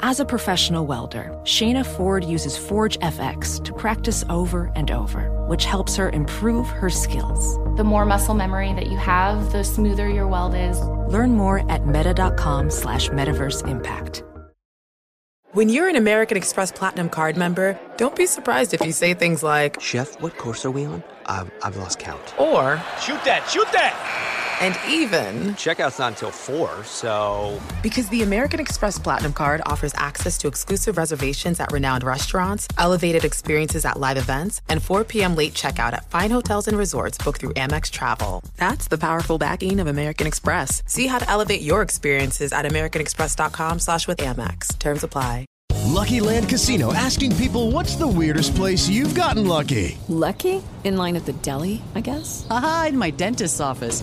As a professional welder, Shayna Ford uses Forge FX to practice over and over, which helps her improve her skills. The more muscle memory that you have, the smoother your weld is. Learn more at meta.com slash metaverse impact. When you're an American Express Platinum card member, don't be surprised if you say things like, Chef, what course are we on? I've, I've lost count. or, Shoot that, shoot that! And even, Checkout's not until 4, so. because the American Express Platinum Card offers access to exclusive reservations at renowned restaurants, elevated experiences at live events, and 4 p.m. late checkout at fine hotels and resorts booked through Amex Travel. That's the powerful backing of American Express. See how to elevate your experiences at americanexpress.com slash with Amex. Terms apply. Lucky Land Casino asking people what's the weirdest place you've gotten lucky? Lucky? In line at the deli, I guess? Aha, in my dentist's office.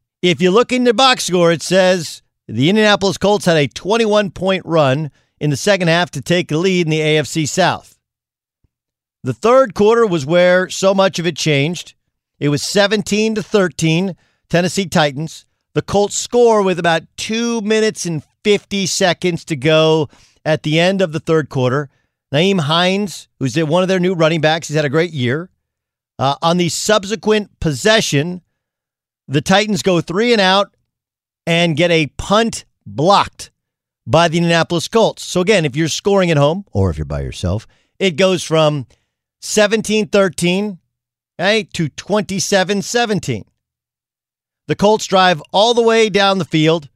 If you look in the box score, it says the Indianapolis Colts had a 21 point run in the second half to take the lead in the AFC South. The third quarter was where so much of it changed. It was 17 to 13, Tennessee Titans. The Colts score with about two minutes and 50 seconds to go at the end of the third quarter. Nyheim Hines, who's one of their new running backs, he's had a great year. Uh, on the subsequent possession, the Titans go three and out and get a punt blocked by the Indianapolis Colts. So, again, if you're scoring at home or if you're by yourself, it goes from 17 13 okay, to 27 17. The Colts drive all the way down the field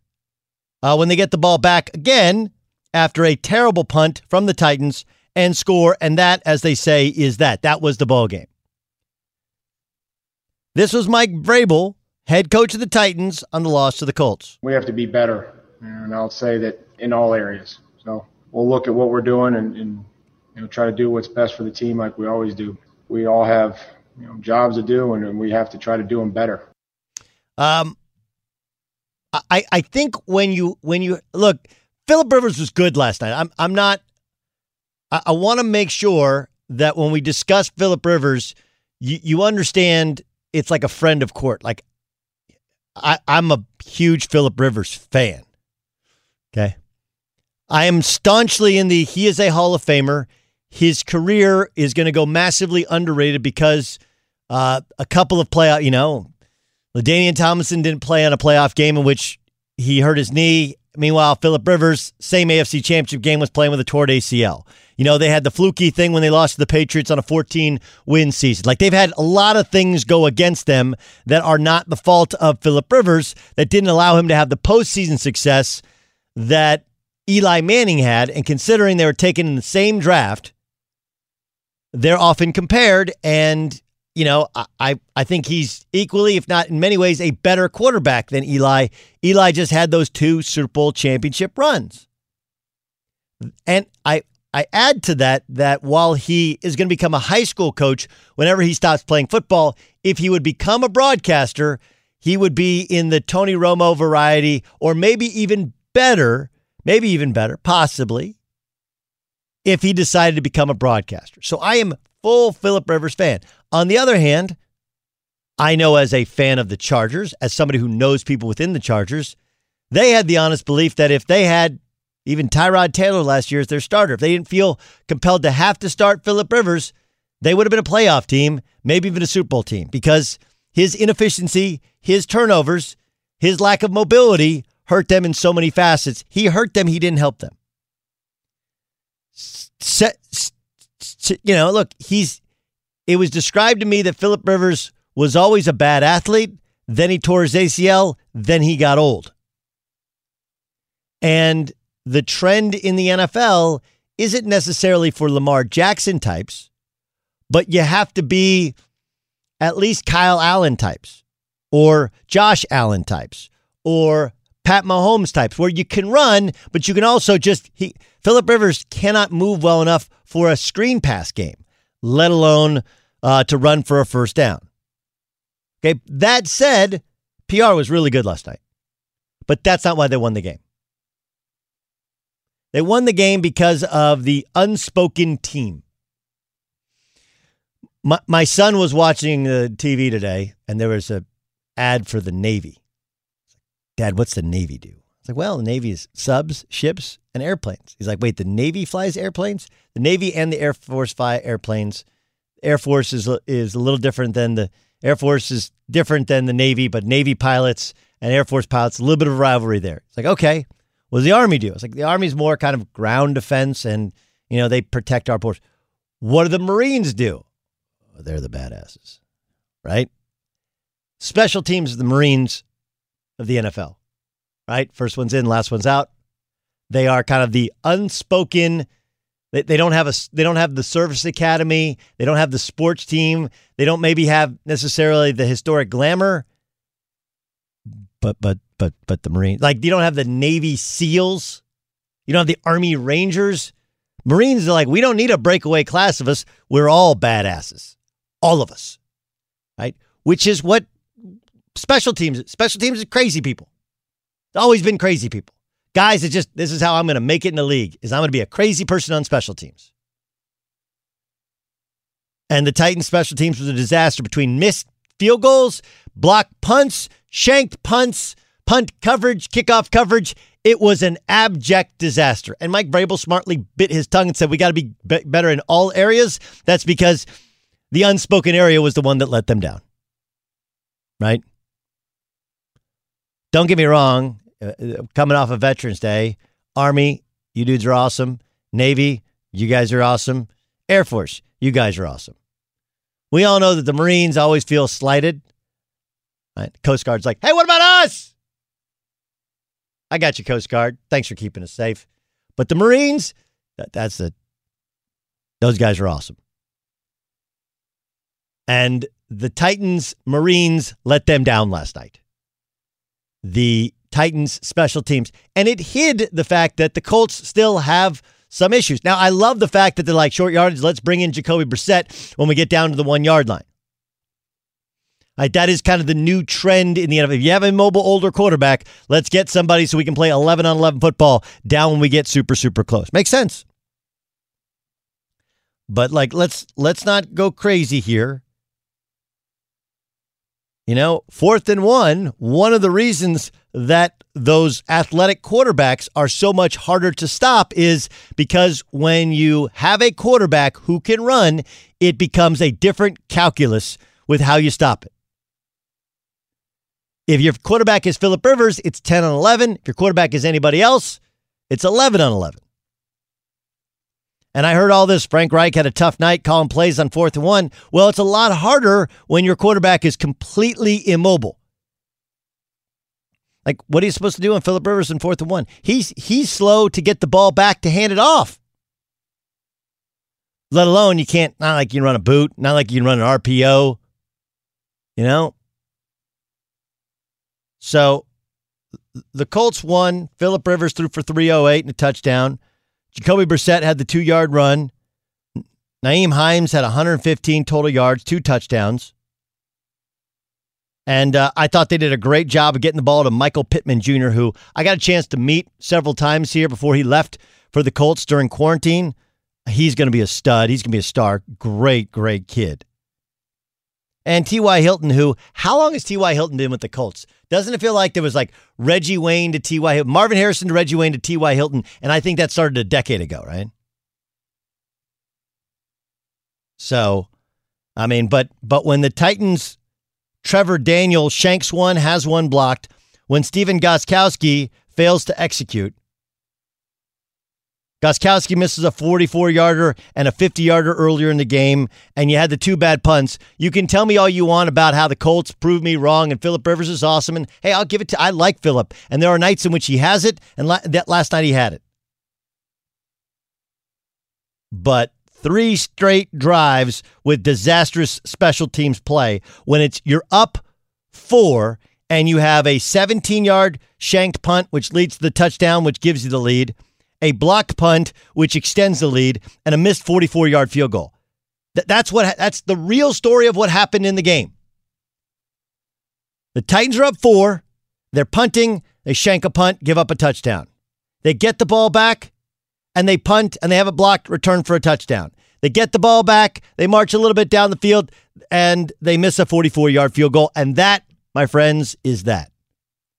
uh, when they get the ball back again after a terrible punt from the Titans and score. And that, as they say, is that. That was the ball game. This was Mike Vrabel, head coach of the Titans, on the loss to the Colts. We have to be better, and I'll say that in all areas. So we'll look at what we're doing and, and you know try to do what's best for the team, like we always do. We all have you know jobs to do, and, and we have to try to do them better. Um, I I think when you when you look, Philip Rivers was good last night. I'm I'm not. I, I want to make sure that when we discuss Philip Rivers, you you understand it's like a friend of court. Like I I'm a huge Philip Rivers fan. Okay. I am staunchly in the he is a Hall of Famer. His career is going to go massively underrated because uh, a couple of playoff, you know, LaDainian Tomlinson didn't play on a playoff game in which he hurt his knee. Meanwhile, Philip Rivers, same AFC championship game, was playing with a torn ACL. You know, they had the fluky thing when they lost to the Patriots on a 14 win season. Like they've had a lot of things go against them that are not the fault of Philip Rivers that didn't allow him to have the postseason success that Eli Manning had. And considering they were taken in the same draft, they're often compared. And you know, I, I think he's equally, if not in many ways, a better quarterback than Eli. Eli just had those two Super Bowl championship runs. And I, I add to that that while he is going to become a high school coach whenever he stops playing football, if he would become a broadcaster, he would be in the Tony Romo variety, or maybe even better, maybe even better, possibly, if he decided to become a broadcaster. So I am full Philip Rivers fan. On the other hand, I know as a fan of the Chargers, as somebody who knows people within the Chargers, they had the honest belief that if they had even Tyrod Taylor last year as their starter. If they didn't feel compelled to have to start Philip Rivers, they would have been a playoff team, maybe even a Super Bowl team, because his inefficiency, his turnovers, his lack of mobility hurt them in so many facets. He hurt them, he didn't help them. You know, look, he's it was described to me that Philip Rivers was always a bad athlete, then he tore his ACL, then he got old. And the trend in the NFL isn't necessarily for Lamar Jackson types, but you have to be at least Kyle Allen types or Josh Allen types or Pat Mahomes types where you can run, but you can also just he Philip Rivers cannot move well enough for a screen pass game, let alone uh, to run for a first down. Okay, that said, PR was really good last night, but that's not why they won the game. They won the game because of the unspoken team. My, my son was watching the TV today, and there was a ad for the Navy. Dad, what's the Navy do? It's like, well, the Navy is subs, ships, and airplanes. He's like, wait, the Navy flies airplanes? The Navy and the Air Force fly airplanes. Air Force is is a little different than the Air Force is different than the Navy, but Navy pilots and Air Force pilots, a little bit of rivalry there. It's like, okay, what does the Army do? It's like the Army's more kind of ground defense and, you know, they protect our ports. What do the Marines do? They're the badasses, right? Special teams are the Marines of the NFL, right? First one's in, last one's out. They are kind of the unspoken. They, they don't have a. They don't have the service academy. They don't have the sports team. They don't maybe have necessarily the historic glamour. But but but but the Marines, like you don't have the Navy SEALs, you don't have the Army Rangers. Marines are like, we don't need a breakaway class of us. We're all badasses, all of us, right? Which is what special teams. Special teams are crazy people. It's always been crazy people. Guys, it just this is how I'm going to make it in the league. Is I'm going to be a crazy person on special teams. And the Titans special teams was a disaster between missed field goals, blocked punts, shanked punts, punt coverage, kickoff coverage. It was an abject disaster. And Mike Vrabel smartly bit his tongue and said, We got to be better in all areas. That's because the unspoken area was the one that let them down. Right? Don't get me wrong. Uh, uh, coming off of Veterans Day, Army, you dudes are awesome. Navy, you guys are awesome. Air Force, you guys are awesome. We all know that the Marines always feel slighted. Right? Coast Guard's like, hey, what about us? I got you, Coast Guard. Thanks for keeping us safe. But the Marines, that, that's the, those guys are awesome. And the Titans, Marines let them down last night. The Titans special teams. And it hid the fact that the Colts still have some issues. Now, I love the fact that they're like short yardage. Let's bring in Jacoby Brissett when we get down to the one yard line. Right, that is kind of the new trend in the NFL. If you have a mobile older quarterback, let's get somebody so we can play 11 on 11 football down when we get super super close. Makes sense. But like let's let's not go crazy here. You know, fourth and one, one of the reasons that those athletic quarterbacks are so much harder to stop is because when you have a quarterback who can run, it becomes a different calculus with how you stop it. If your quarterback is Philip Rivers, it's 10 on 11. If your quarterback is anybody else, it's 11 on 11. And I heard all this. Frank Reich had a tough night calling plays on fourth and one. Well, it's a lot harder when your quarterback is completely immobile. Like, what are you supposed to do on Philip Rivers in fourth and one? He's he's slow to get the ball back to hand it off. Let alone you can't not like you can run a boot, not like you can run an RPO, You know? So the Colts won. Philip Rivers threw for 308 and a touchdown. Jacoby Brissett had the two yard run. Nyheim Hines had 115 total yards, two touchdowns. And uh, I thought they did a great job of getting the ball to Michael Pittman Jr., who I got a chance to meet several times here before he left for the Colts during quarantine. He's going to be a stud. He's going to be a star. Great, great kid. And T.Y. Hilton, who, how long has T.Y. Hilton been with the Colts? Doesn't it feel like there was like Reggie Wayne to T.Y. Marvin Harrison to Reggie Wayne to T.Y. Hilton? And I think that started a decade ago, right? So, I mean, but but when the Titans, Trevor Daniel shanks one, has one blocked. When Stephen Gostkowski fails to execute, Gostkowski misses a 44 yarder and a 50 yarder earlier in the game, and you had the two bad punts. You can tell me all you want about how the Colts proved me wrong and Philip Rivers is awesome. And hey, I'll give it to, I like Philip. And there are nights in which he has it, and la- that last night he had it. But three straight drives with disastrous special teams play when it's you're up four and you have a 17 yard shanked punt, which leads to the touchdown, which gives you the lead a blocked punt, which extends the lead, and a missed 44 yard field goal. Th- that's what that's the real story of what happened in the game. The Titans are up four. They're punting. They shank a punt, give up a touchdown. They get the ball back and they punt and they have a blocked return for a touchdown. They get the ball back. They march a little bit down the field and they miss a 44 yard field goal. And that, my friends, is that.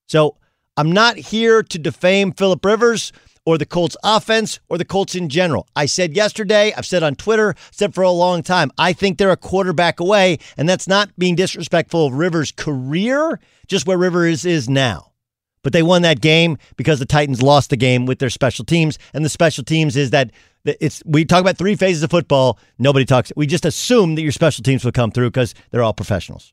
So I'm not here to defame Philip Rivers or the Colts offense or the Colts in general. I said yesterday, I've said on Twitter, said for a long time, I think they're a quarterback away, and that's not being disrespectful of Rivers' career, just where Rivers is now. But they won that game because the Titans lost the game with their special teams, and the special teams is that it's we talk about three phases of football. Nobody talks. We just assume that your special teams will come through because they're all professionals.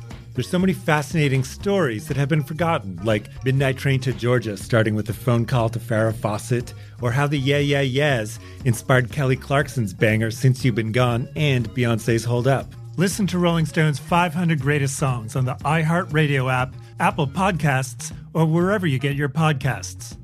There's so many fascinating stories that have been forgotten, like Midnight Train to Georgia, starting with a phone call to Farrah Fawcett, or how the Yeah Yeah Yeahs inspired Kelly Clarkson's banger Since You've Been Gone and Beyonce's Hold Up. Listen to Rolling Stone's 500 Greatest Songs on the iHeartRadio app, Apple Podcasts, or wherever you get your podcasts.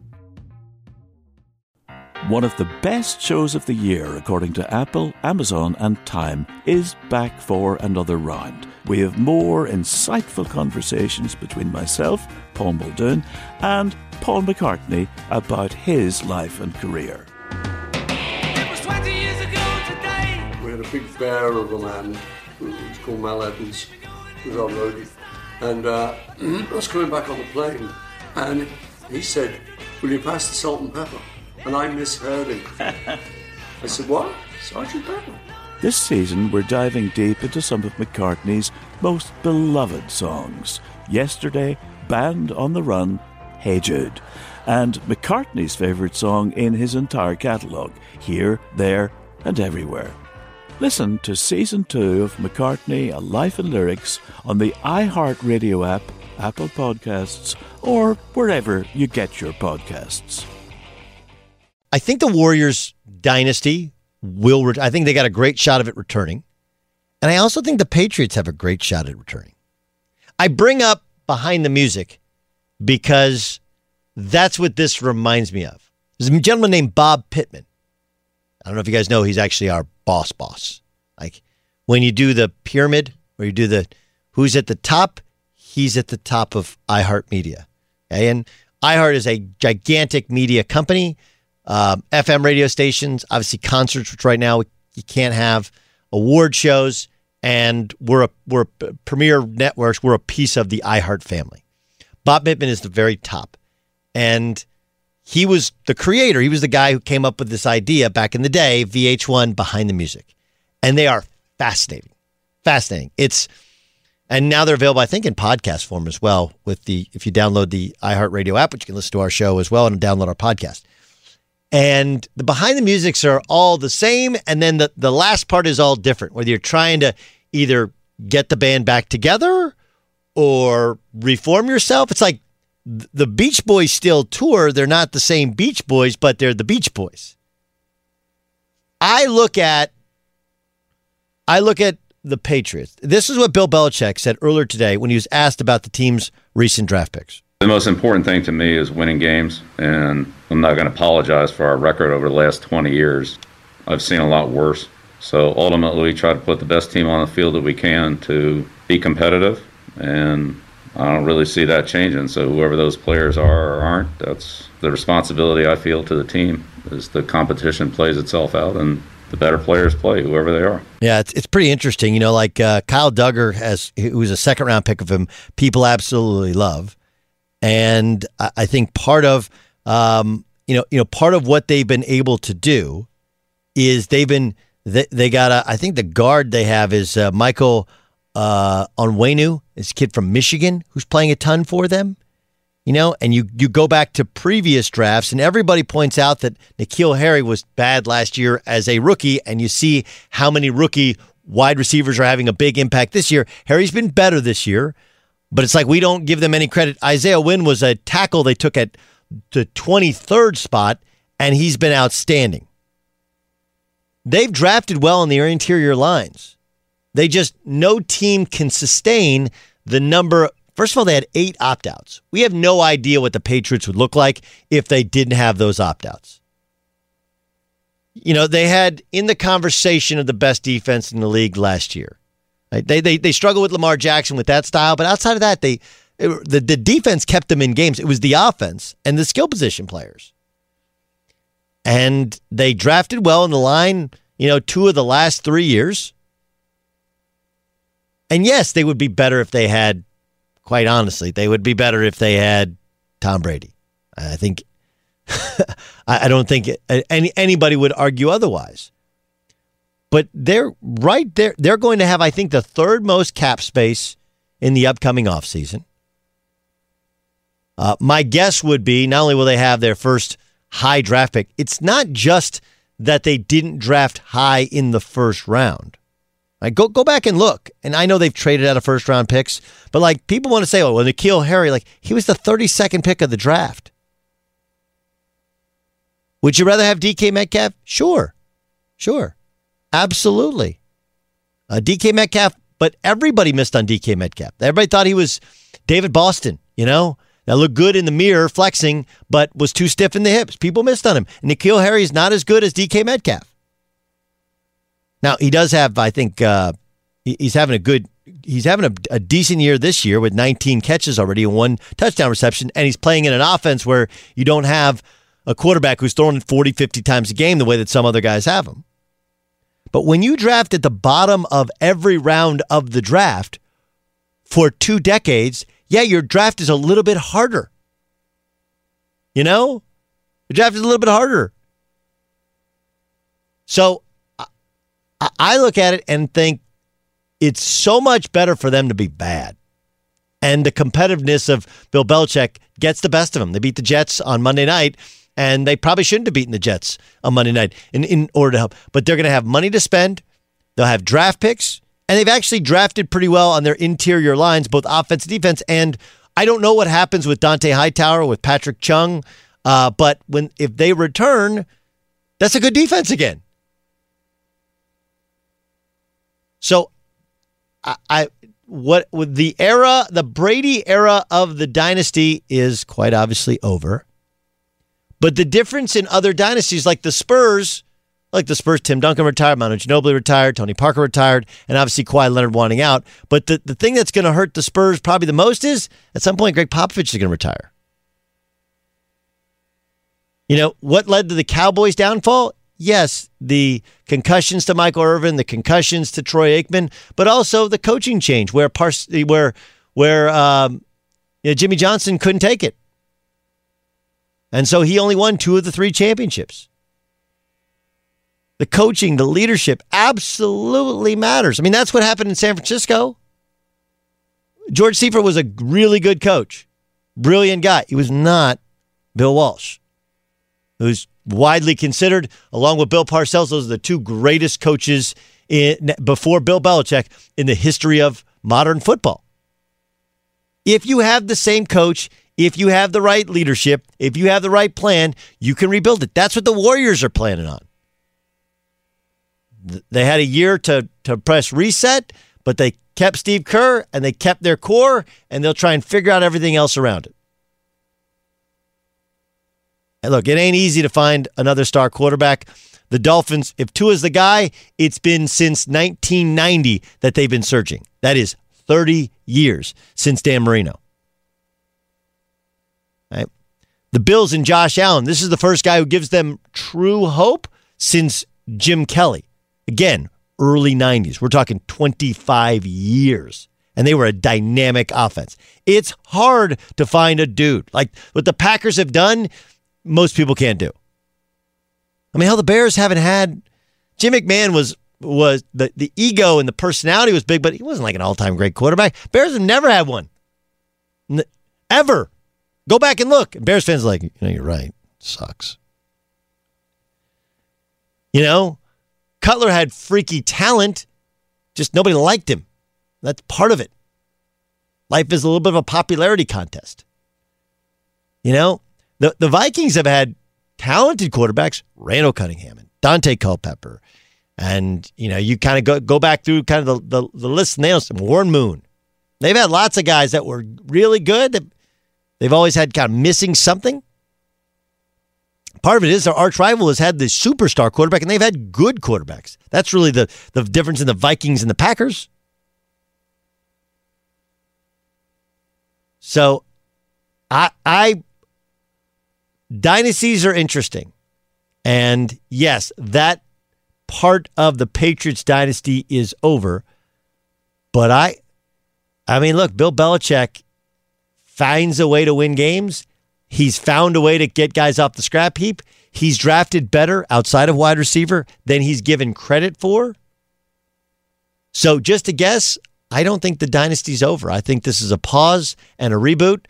One of the best shows of the year, according to Apple, Amazon, and Time, is back for another round. We have more insightful conversations between myself, Paul Muldoon, and Paul McCartney about his life and career. We had a big bear of a man, who was called Mal Evans, who was our roadie. And uh, I was coming back on the plane, and he said, Will you pass the salt and pepper? And I misheard him. I said, What? Sergeant Pepper? This season, we're diving deep into some of McCartney's most beloved songs. Yesterday, Band on the Run, Hey Jude, and McCartney's favourite song in his entire catalogue, Here, There, and Everywhere. Listen to Season 2 of McCartney, A Life in Lyrics on the iHeartRadio app, Apple Podcasts, or wherever you get your podcasts. I think the Warriors dynasty will. I think they got a great shot of it returning, and I also think the Patriots have a great shot at returning. I bring up behind the music because that's what this reminds me of. There's a gentleman named Bob Pittman. I don't know if you guys know he's actually our boss boss. Like when you do the pyramid or you do the who's at the top, he's at the top of iHeartMedia. Okay? And iHeart is a gigantic media company um, FM radio stations, obviously concerts, which right now you can't have, award shows, and we're a we're a premier networks. We're a piece of the iHeart family. Bob Pittman is the very top, and he was the creator. He was the guy who came up with this idea back in the day. VH1 behind the music, and they are fascinating, fascinating. It's and now they're available, I think, in podcast form as well. With the if you download the iHeartRadio app, which you can listen to our show as well and download our podcast and the behind the musics are all the same and then the, the last part is all different whether you're trying to either get the band back together or reform yourself. It's like the beach boys still tour. They're not the same beach boys but they're the beach boys. I look at i look at the patriots. This is what bill belichick said earlier today when he was asked about the team's recent draft picks the most important thing to me is winning games, and I'm not going to apologize for our record over the last 20 years. I've seen a lot worse. So ultimately, we try to put the best team on the field that we can to be competitive, and I don't really see that changing. So whoever those players are or aren't, that's the responsibility I feel to the team. Is the competition plays itself out, and the better players play, whoever they are. Yeah, it's, it's pretty interesting. You know, like uh, Kyle Duggar has, who was a second round pick of him, people absolutely love. And I think part of um, you know you know part of what they've been able to do is they've been they, they got a I think the guard they have is uh, Michael uh, Onwenu, this kid from Michigan who's playing a ton for them. You know, and you you go back to previous drafts, and everybody points out that N'Keal Harry was bad last year as a rookie, and you see how many rookie wide receivers are having a big impact this year. Harry's been better this year. But it's like we don't give them any credit. Isaiah Wynn was a tackle they took at the 23rd spot, and he's been outstanding. They've drafted well in the interior lines. They just, no team can sustain the number. First of all, they had eight opt outs. We have no idea what the Patriots would look like if they didn't have those opt outs. You know, they had in the conversation of the best defense in the league last year. Right? They, they they struggle with Lamar Jackson with that style, but outside of that, they it, the the defense kept them in games. It was the offense and the skill position players, and they drafted well in the line. You know, two of the last three years. And yes, they would be better if they had, quite honestly, they would be better if they had Tom Brady. I think, I don't think any anybody would argue otherwise. But they're right there. They're going to have, I think, the third most cap space in the upcoming offseason. Uh, my guess would be not only will they have their first high draft pick, it's not just that they didn't draft high in the first round. Right, go go back and look. And I know they've traded out of first round picks, but like people want to say, oh, well, N'Keal Harry, like he was the 32nd pick of the draft. Would you rather have DK Metcalf? Sure. Sure. Absolutely. Uh, DK Metcalf, but everybody missed on DK Metcalf. Everybody thought he was David Boston, you know? That looked good in the mirror, flexing, but was too stiff in the hips. People missed on him. And N'Keal Harry is not as good as DK Metcalf. Now, he does have, I think, uh, he's having a good, he's having a, a, decent year this year with 19 catches already and one touchdown reception. And he's playing in an offense where you don't have a quarterback who's throwing 40, 50 times a game the way that some other guys have them. But when you draft at the bottom of every round of the draft for two decades, yeah, your draft is a little bit harder. You know, your draft is a little bit harder. So I look at it and think it's so much better for them to be bad. And the competitiveness of Bill Belichick gets the best of them. They beat the Jets on Monday night, and they probably shouldn't have beaten the Jets on Monday night in, in order to help. But they're going to have money to spend. They'll have draft picks, and they've actually drafted pretty well on their interior lines, both offense and defense. And I don't know what happens with Dante Hightower, with Patrick Chung, uh, but when if they return, that's a good defense again. So, I, I what with the era, the Brady era of the dynasty is quite obviously over. But the difference in other dynasties, like the Spurs, like the Spurs, Tim Duncan retired, Manu Ginobili retired, Tony Parker retired, and obviously Kawhi Leonard wanting out. But the, the thing that's going to hurt the Spurs probably the most is at some point Gregg Popovich is going to retire. You know, what led to the Cowboys' downfall? yes, the concussions to Michael Irvin, the concussions to Troy Aikman, but also the coaching change where Pars- where where um, you know, Jimmy Johnson couldn't take it, and so he only won two of the three championships. The coaching, the leadership, absolutely matters. I mean, that's what happened in San Francisco. George Seifert was a really good coach, brilliant guy. He was not Bill Walsh, who's widely considered, along with Bill Parcells, those are the two greatest coaches in, before Bill Belichick in the history of modern football. If you have the same coach, if you have the right leadership, if you have the right plan, you can rebuild it. That's what the Warriors are planning on. They had a year to, to press reset, but they kept Steve Kerr and they kept their core, and they'll try and figure out everything else around it. And look, it ain't easy to find another star quarterback. The Dolphins, if Tua's the guy, it's been since 1990 that they've been searching. That is 30 years since Dan Marino. Right? The Bills and Josh Allen, this is the first guy who gives them true hope since Jim Kelly. Again, early 90s. We're talking 25 years. And they were a dynamic offense. It's hard to find a dude. Like what the Packers have done, most people can't do. I mean, how the Bears haven't had Jim McMahon was was the the ego and the personality was big, but he wasn't like an all time great quarterback. Bears have never had one, ever. Go back and look. Bears fans like, you know, you're right. Sucks. You know, Cutler had freaky talent, just nobody liked him. That's part of it. Life is a little bit of a popularity contest. You know, the, the Vikings have had talented quarterbacks, Randall Cunningham and Daunte Culpepper. And, you know, you kind of go, go back through kind of the, the, the list nails, Warren Moon. They've had lots of guys that were really good. They've always had kind of missing something. Part of it is their arch rival has had the superstar quarterback, and they've had good quarterbacks. That's really the, the difference in the Vikings and the Packers. So, I, I dynasties are interesting, and yes, that part of the Patriots dynasty is over. But I, I mean, look, Bill Belichick finds a way to win games. He's found a way to get guys off the scrap heap. He's drafted better outside of wide receiver than he's given credit for. So just to guess, I don't think the dynasty's over. I think this is a pause and a reboot.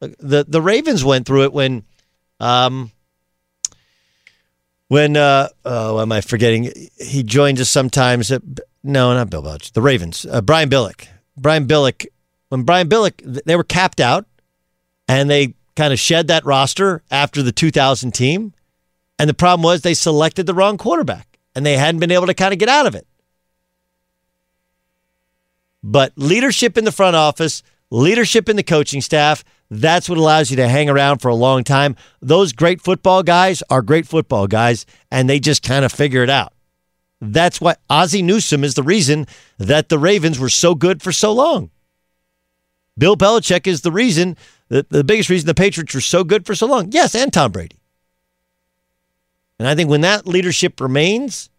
The the Ravens went through it when um when uh oh am I forgetting he joins us sometimes at, no not Bill Belichick the Ravens uh, Brian Billick Brian Billick when Brian Billick they were capped out and they kind of shed that roster after the 2000 team and the problem was they selected the wrong quarterback and they hadn't been able to kind of get out of it but leadership in the front office, leadership in the coaching staff, that's what allows you to hang around for a long time. Those great football guys are great football guys, and they just kind of figure it out. That's why Ozzie Newsome is the reason that the Ravens were so good for so long. Bill Belichick is the reason, the, the biggest reason the Patriots were so good for so long. Yes, and Tom Brady. And I think when that leadership remains,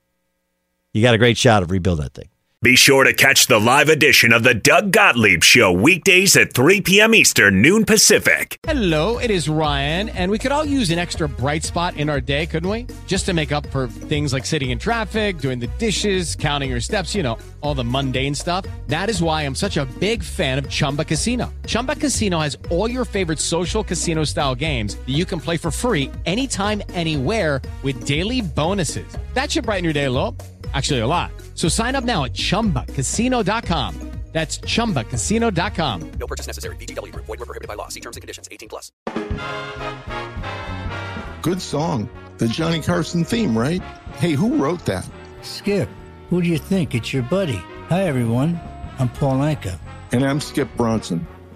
you got a great shot of rebuild that thing. Be sure to catch the live edition of the Doug Gottlieb Show weekdays at 3 p.m. Eastern, noon Pacific. Hello, it is Ryan, and we could all use an extra bright spot in our day, couldn't we? Just to make up for things like sitting in traffic, doing the dishes, counting your steps, you know, all the mundane stuff. That is why I'm such a big fan of Chumba Casino. Chumba Casino has all your favorite social casino style games that you can play for free anytime, anywhere with daily bonuses. That should brighten your day a little. Actually, a lot. So sign up now at chumbacasino.com. That's chumbacasino.com. No purchase necessary. VGW Group. Void were prohibited by law. See terms and conditions. 18 plus. Good song. The Johnny Carson theme, right? Hey, who wrote that? Skip, who do you think? It's your buddy. Hi, everyone. I'm Paul Anka. And I'm Skip Bronson.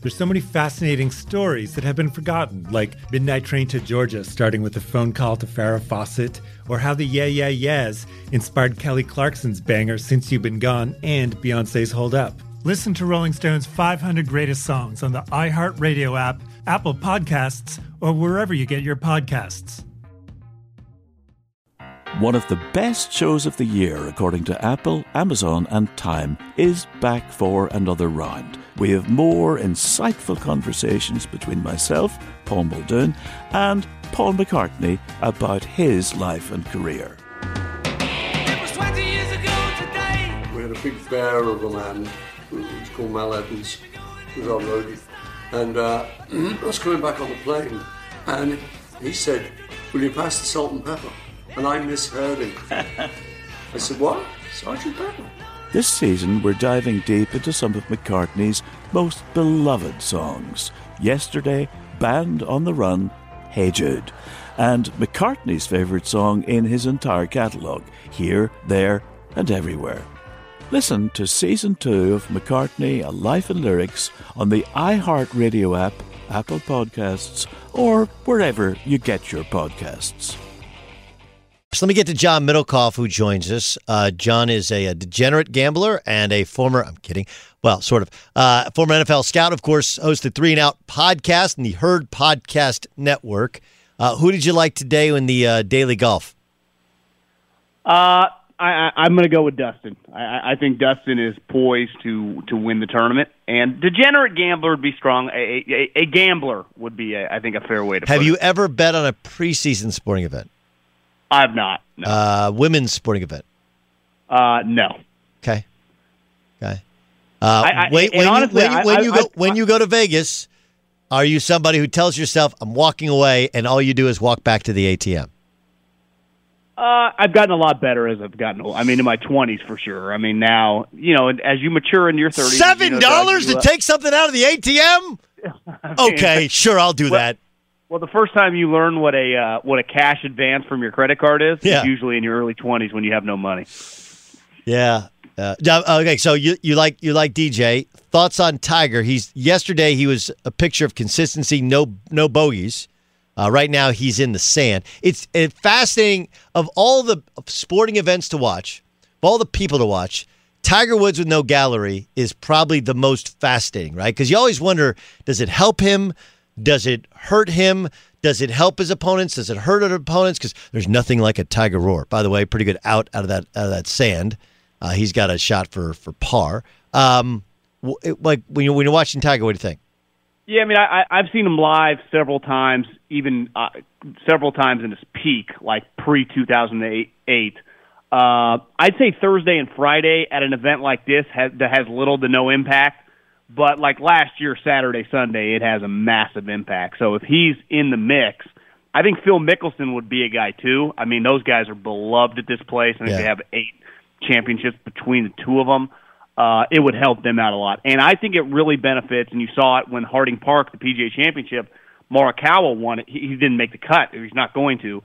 There's so many fascinating stories that have been forgotten, like Midnight Train to Georgia, starting with a phone call to Farrah Fawcett, or how the Yeah Yeah Yeahs inspired Kelly Clarkson's banger Since You've Been Gone and Beyonce's Hold Up. Listen to Rolling Stone's 500 Greatest Songs on the iHeartRadio app, Apple Podcasts, or wherever you get your podcasts. One of the best shows of the year, according to Apple, Amazon, and Time, is back for another round. We have more insightful conversations between myself, Paul Muldoon, and Paul McCartney about his life and career. We had a big bear of a man, who was called Mal Evans, who was our roadie. And uh, I was coming back on the plane, and he said, Will you pass the salt and pepper? And I misheard him. I said, What? Sergeant Pepper? This season, we're diving deep into some of McCartney's most beloved songs. Yesterday, Band on the Run, Hey Jude, and McCartney's favourite song in his entire catalogue, Here, There, and Everywhere. Listen to Season 2 of McCartney, A Life in Lyrics on the iHeartRadio app, Apple Podcasts, or wherever you get your podcasts. So let me get to John Middlekauff, who joins us. Uh, John is a, a, degenerate gambler and a former, I'm kidding, well, sort of, uh, former NFL scout, of course, hosts the Three and Out podcast and the Herd Podcast Network. Uh, who did you like today in the uh, daily golf? Uh, I, I'm going to go with Dustin. I, I think Dustin is poised to to win the tournament, and degenerate gambler would be strong. A, a, a gambler would be, a, I think, a fair way to. Have you it. ever bet on a preseason sporting event? I've not. No. Uh, women's sporting event. Uh, no. Okay. Okay. Uh, I- I- wait, when, honestly, you, when, I- when I- you go I- when you go to Vegas, are you somebody who tells yourself, "I'm walking away," and all you do is walk back to the ATM? Uh, I've gotten a lot better as I've gotten old. I mean, in my twenties for sure. I mean, now you know, as you mature in your thirties, Seven dollars to take something out of the ATM? Okay, sure, I'll do Well- that. Well, the first time you learn what a uh, what a cash advance from your credit card is, Yeah. is usually in your early twenties when you have no money. Yeah. Uh, okay, so you you like you like DJ. Thoughts on Tiger? He's yesterday he was a picture of consistency, no no bogeys. Uh, right now he's in the sand. It's uh, fascinating of all the sporting events to watch, of all the people to watch. Tiger Woods with no gallery is probably the most fascinating, right? Because you always wonder, does it help him? Does it hurt him? Does it help his opponents? Does it hurt other opponents? Because there's nothing like a Tiger roar. By the way, pretty good out out of that out of that sand. Uh, he's got a shot for for par. Um, it- like when you when you're watching Tiger, what do you think? Yeah, I mean, I, I've seen him live several times, even uh, several times in his peak, like pre two thousand eight. Uh, I'd say Thursday and Friday at an event like this has, that has little to no impact. But like last year, Saturday, Sunday, it has a massive impact. So if he's in the mix, I think Phil Mickelson would be a guy too. I mean, those guys are beloved at this place. Think Yeah. they have eight championships between the two of them. Uh, it would help them out a lot, and I think it really benefits. And you saw it when Harding Park, the PGA Championship, Morikawa won it. He, he didn't make the cut; he's not going to.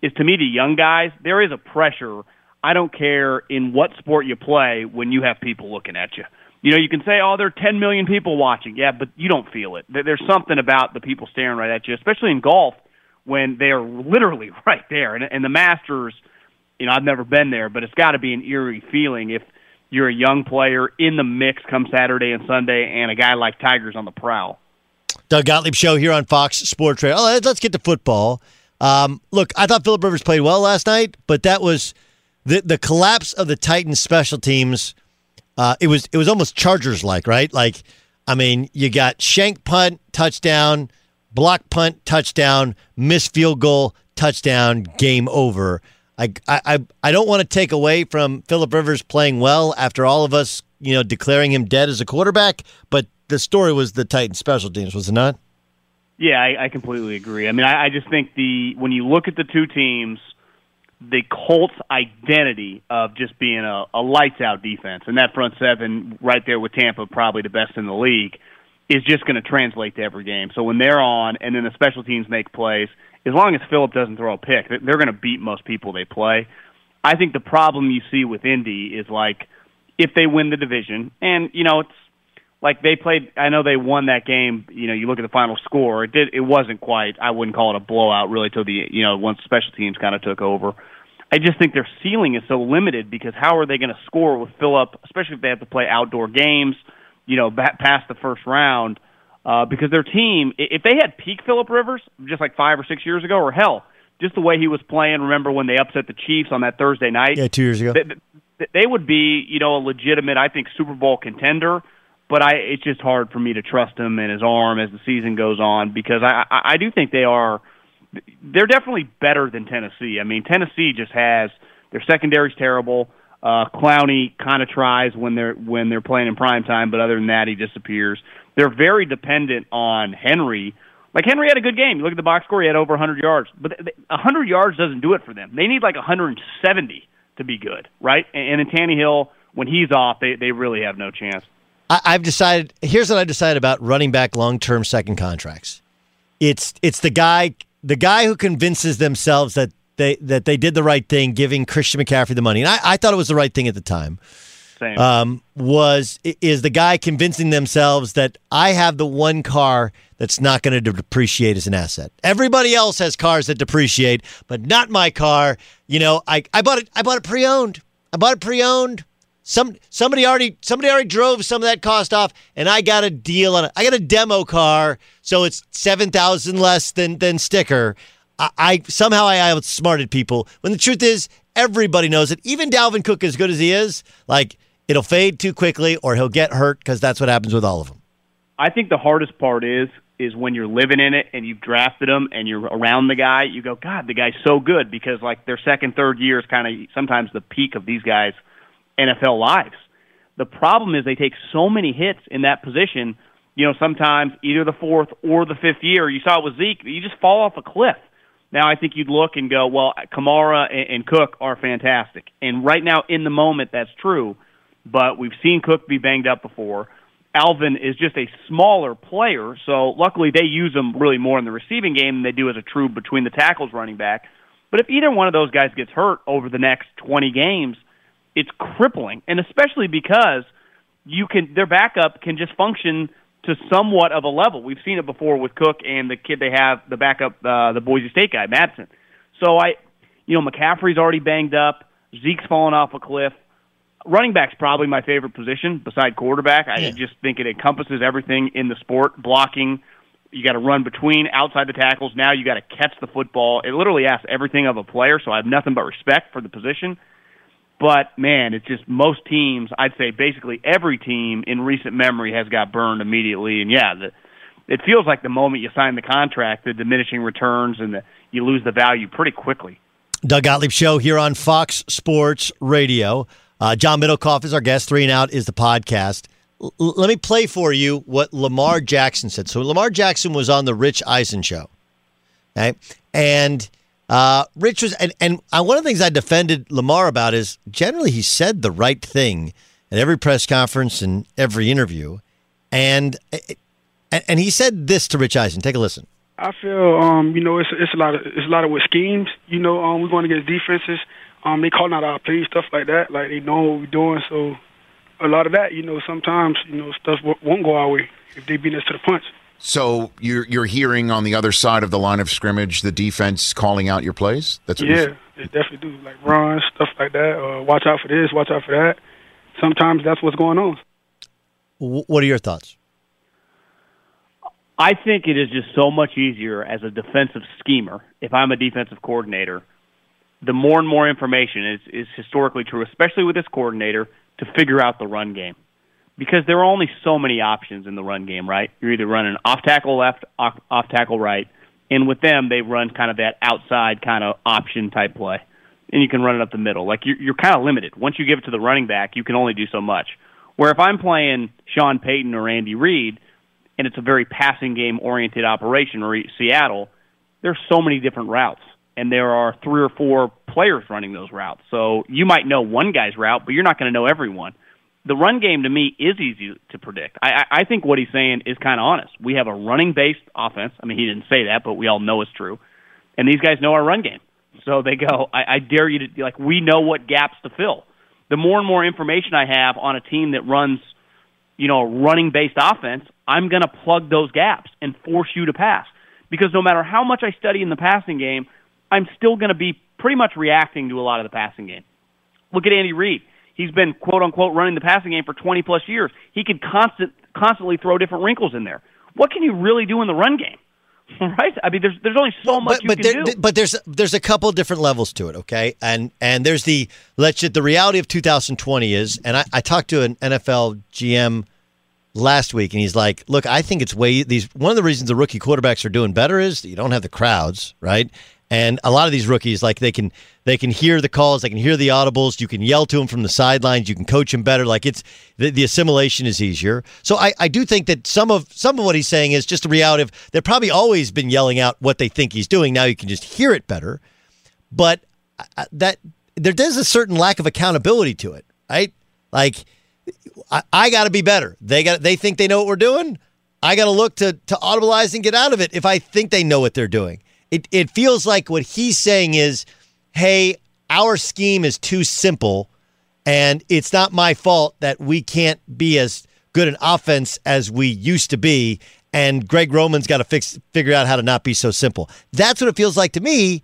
Is to me the young guys. There is a pressure. I don't care in what sport you play when you have people looking at you. You know, you can say, "Oh, there are 10 million people watching." Yeah, but you don't feel it. There's something about the people staring right at you, especially in golf when they are literally right there. And, and the Masters, you know, I've never been there, but it's got to be an eerie feeling if you're a young player in the mix come Saturday and Sunday, and a guy like Tiger's on the prowl. Doug Gottlieb show here on Fox Sports Radio. Let's get to football. Um, look, I thought Philip Rivers played well last night, but that was the the collapse of the Titans special teams. Uh, it was it was almost Chargers like, right? Like, I mean, you got shank punt touchdown, block punt touchdown, missed field goal touchdown, game over. I I I don't want to take away from Philip Rivers playing well after all of us, you know, declaring him dead as a quarterback, but the story was the Titans special teams, was it not? Yeah, I, I completely agree. I mean, I, I just think the when you look at the two teams, the Colts' identity of just being a, a lights out defense, and that front seven right there with Tampa, probably the best in the league, is just going to translate to every game. So when they're on, and then the special teams make plays, as long as Philip doesn't throw a pick, they're- they're going to beat most people they play. I think the problem you see with Indy is like if they win the division, and you know it's like they played. I know they won that game. You know, you look at the final score. It did. It wasn't quite. I wouldn't call it a blowout really till the you know once special teams kind of took over. I just think their ceiling is so limited because how are they going to score with Philip, especially if they have to play outdoor games? you know, ba- past the first round uh, because their team, if they had peak Philip Rivers just like five or six years ago, or hell, just the way he was playing. Remember when they upset the Chiefs on that Thursday night? Yeah, two years ago. They- they would be, you know, a legitimate, I think, Super Bowl contender. But I, it's just hard for me to trust him and his arm as the season goes on because I, I, I do think they are. They're definitely better than Tennessee. I mean, Tennessee just has their secondary's terrible. Uh, Clowney kind of tries when they're when they're playing in prime time, but other than that, he disappears. They're very dependent on Henry. Like Henry had a good game. You look at the box score; he had over 100 yards, but th- th- 100 yards doesn't do it for them. They need like 170 to be good, right? And, and in Tannehill, when he's off, they they really have no chance. I, I've decided. Here's what I decided about running back long term second contracts. It's it's the guy the guy who convinces themselves that they that they did the right thing, giving Christian McCaffrey the money, and I, I thought it was the right thing at the time. Same. Um, was is the guy convincing themselves that I have the one car that's not going to depreciate as an asset. Everybody else has cars that depreciate, but not my car. You know, I, I bought it. I bought it pre-owned. I bought it pre-owned. Some somebody already somebody already drove some of that cost off, and I got a deal on it. I got a demo car, so it's seven thousand less than than sticker. I, I somehow I outsmarted people. When the truth is, everybody knows it. Even Dalvin Cook, as good as he is, like it'll fade too quickly, or he'll get hurt because that's what happens with all of them. I think the hardest part is is when you're living in it and you've drafted him and you're around the guy. You go, God, the guy's so good because like their second, third year is kind of sometimes the peak of these guys' NFL lives. The problem is they take so many hits in that position. You know, sometimes either the fourth or the fifth year. You saw it with Zeke. You just fall off a cliff. Now I think you'd look and go, well, Kamara and, Cook are fantastic, and right now in the moment that's true. But we've seen Cook be banged up before. Alvin is just a smaller player, so luckily they use him really more in the receiving game than they do as a true between the tackles running back. But if either one of those guys gets hurt over the next 20 games, it's crippling, and especially because you can their backup can just function to somewhat of a level. We've seen it before with Cook and the kid they have, the backup, uh, the Boise State guy, Mattison. So I, you know, McCaffrey's already banged up. Zeke's fallen off a cliff. Running back's probably my favorite position beside quarterback. I just think it encompasses everything in the sport. Blocking, you got to run between, outside the tackles. Now you got to catch the football. It literally asks everything of a player. So I have nothing but respect for the position. But man, it's just most teams. I'd say basically every team in recent memory has got burned immediately. And yeah, the, it feels like the moment you sign the contract, the diminishing returns and the, you lose the value pretty quickly. Doug Gottlieb Show here on Fox Sports Radio. Uh, John Middlekauff is our guest. Three and Out is the podcast. L- let me play for you what Lamar Jackson said. So Lamar Jackson was on the Rich Eisen show, okay? and uh, Rich was, and, and uh, one of the things I defended Lamar about is generally he said the right thing at every press conference and every interview, and and, and he said this to Rich Eisen. Take a listen. I feel um, you know it's it's a lot of it's a lot of with schemes. You know, um, we're going against defenses. Um, they calling out our plays, stuff like that. Like they know what we're doing. So a lot of that, you know, sometimes you know stuff won't go our way if they beat us to the punch. So you're you're hearing on the other side of the line of scrimmage the defense calling out your plays. That's what yeah, they definitely do. Like runs, stuff like that. Uh, watch out for this. Watch out for that. Sometimes that's what's going on. What are your thoughts? I think it is just so much easier as a defensive schemer. If I'm a defensive coordinator, the more and more information is, is historically true, especially with this coordinator, to figure out the run game. Because there are only so many options in the run game, right? You're either running off tackle left, off, off tackle right, and with them they run kind of that outside kind of option type play, and you can run it up the middle. Like you're, you're kind of limited. Once you give it to the running back, you can only do so much. Where if I'm playing Sean Payton or Andy Reid, and it's a very passing game oriented operation, or Seattle, there's so many different routes, and there are three or four players running those routes. So you might know one guy's route, but you're not going to know everyone. The run game to me is easy to predict. I, I think what he's saying is kind of honest. We have a running based offense. I mean, he didn't say that, but we all know it's true. And these guys know our run game. So they go, I, I dare you to, like, we know what gaps to fill. The more and more information I have on a team that runs, you know, running based offense, I'm going to plug those gaps and force you to pass. Because no matter how much I study in the passing game, I'm still going to be pretty much reacting to a lot of the passing game. Look at Andy Reid. He's been quote unquote running the passing game for 20 plus years. He could constant constantly throw different wrinkles in there. What can you really do in the run game? Right? I mean, there's there's only so much but, you but can there, do. but there's there's a couple different levels to it, okay? And and there's the let's just, the reality of 2020 is, and I, I talked to an NFL GM last week, and he's like, "Look, I think it's way these one of the reasons the rookie quarterbacks are doing better is that you don't have the crowds, right? And a lot of these rookies, like they can they can hear the calls, they can hear the audibles. You can yell to them from the sidelines. You can coach them better. Like it's the, the assimilation is easier. So I, I do think that some of some of what he's saying is just a reality of they've probably always been yelling out what they think he's doing. Now you can just hear it better. But uh, that there is a certain lack of accountability to it, right? Like I, I got to be better. They got they think they know what we're doing. I got to look to to audibilize and get out of it if I think they know what they're doing. It it feels like what he's saying is, "Hey, our scheme is too simple and it's not my fault that we can't be as good an offense as we used to be and Greg Roman's got to fix figure out how to not be so simple." That's what it feels like to me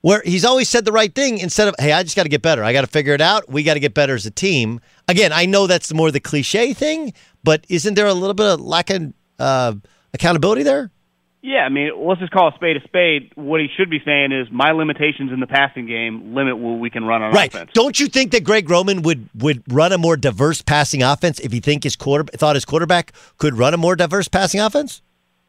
where he's always said the right thing instead of, hey, I just got to get better. I got to figure it out. We got to get better as a team. Again, I know that's more the cliche thing, but isn't there a little bit of lack of uh, accountability there? Yeah, I mean, let's just call a spade a spade. What he should be saying is my limitations in the passing game limit what we can run on right. offense. Don't you think that Greg Roman would would run a more diverse passing offense if he think his quarter thought his quarterback could run a more diverse passing offense?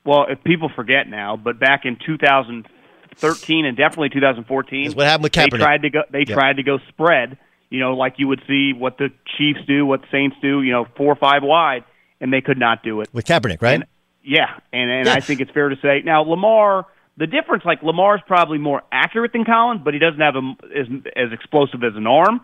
Well, if people forget now, but back in 2013 and definitely 2014, That's what happened with Kaepernick? they tried to go. They Yep. tried to go spread. You know, like you would see what the Chiefs do, what the Saints do. You know, four or five wide, and they could not do it. With Kaepernick, right? Yeah, and and. I think it's fair to say now Lamar. The difference, like Lamar's probably more accurate than Collins, but he doesn't have a, as as explosive as an arm,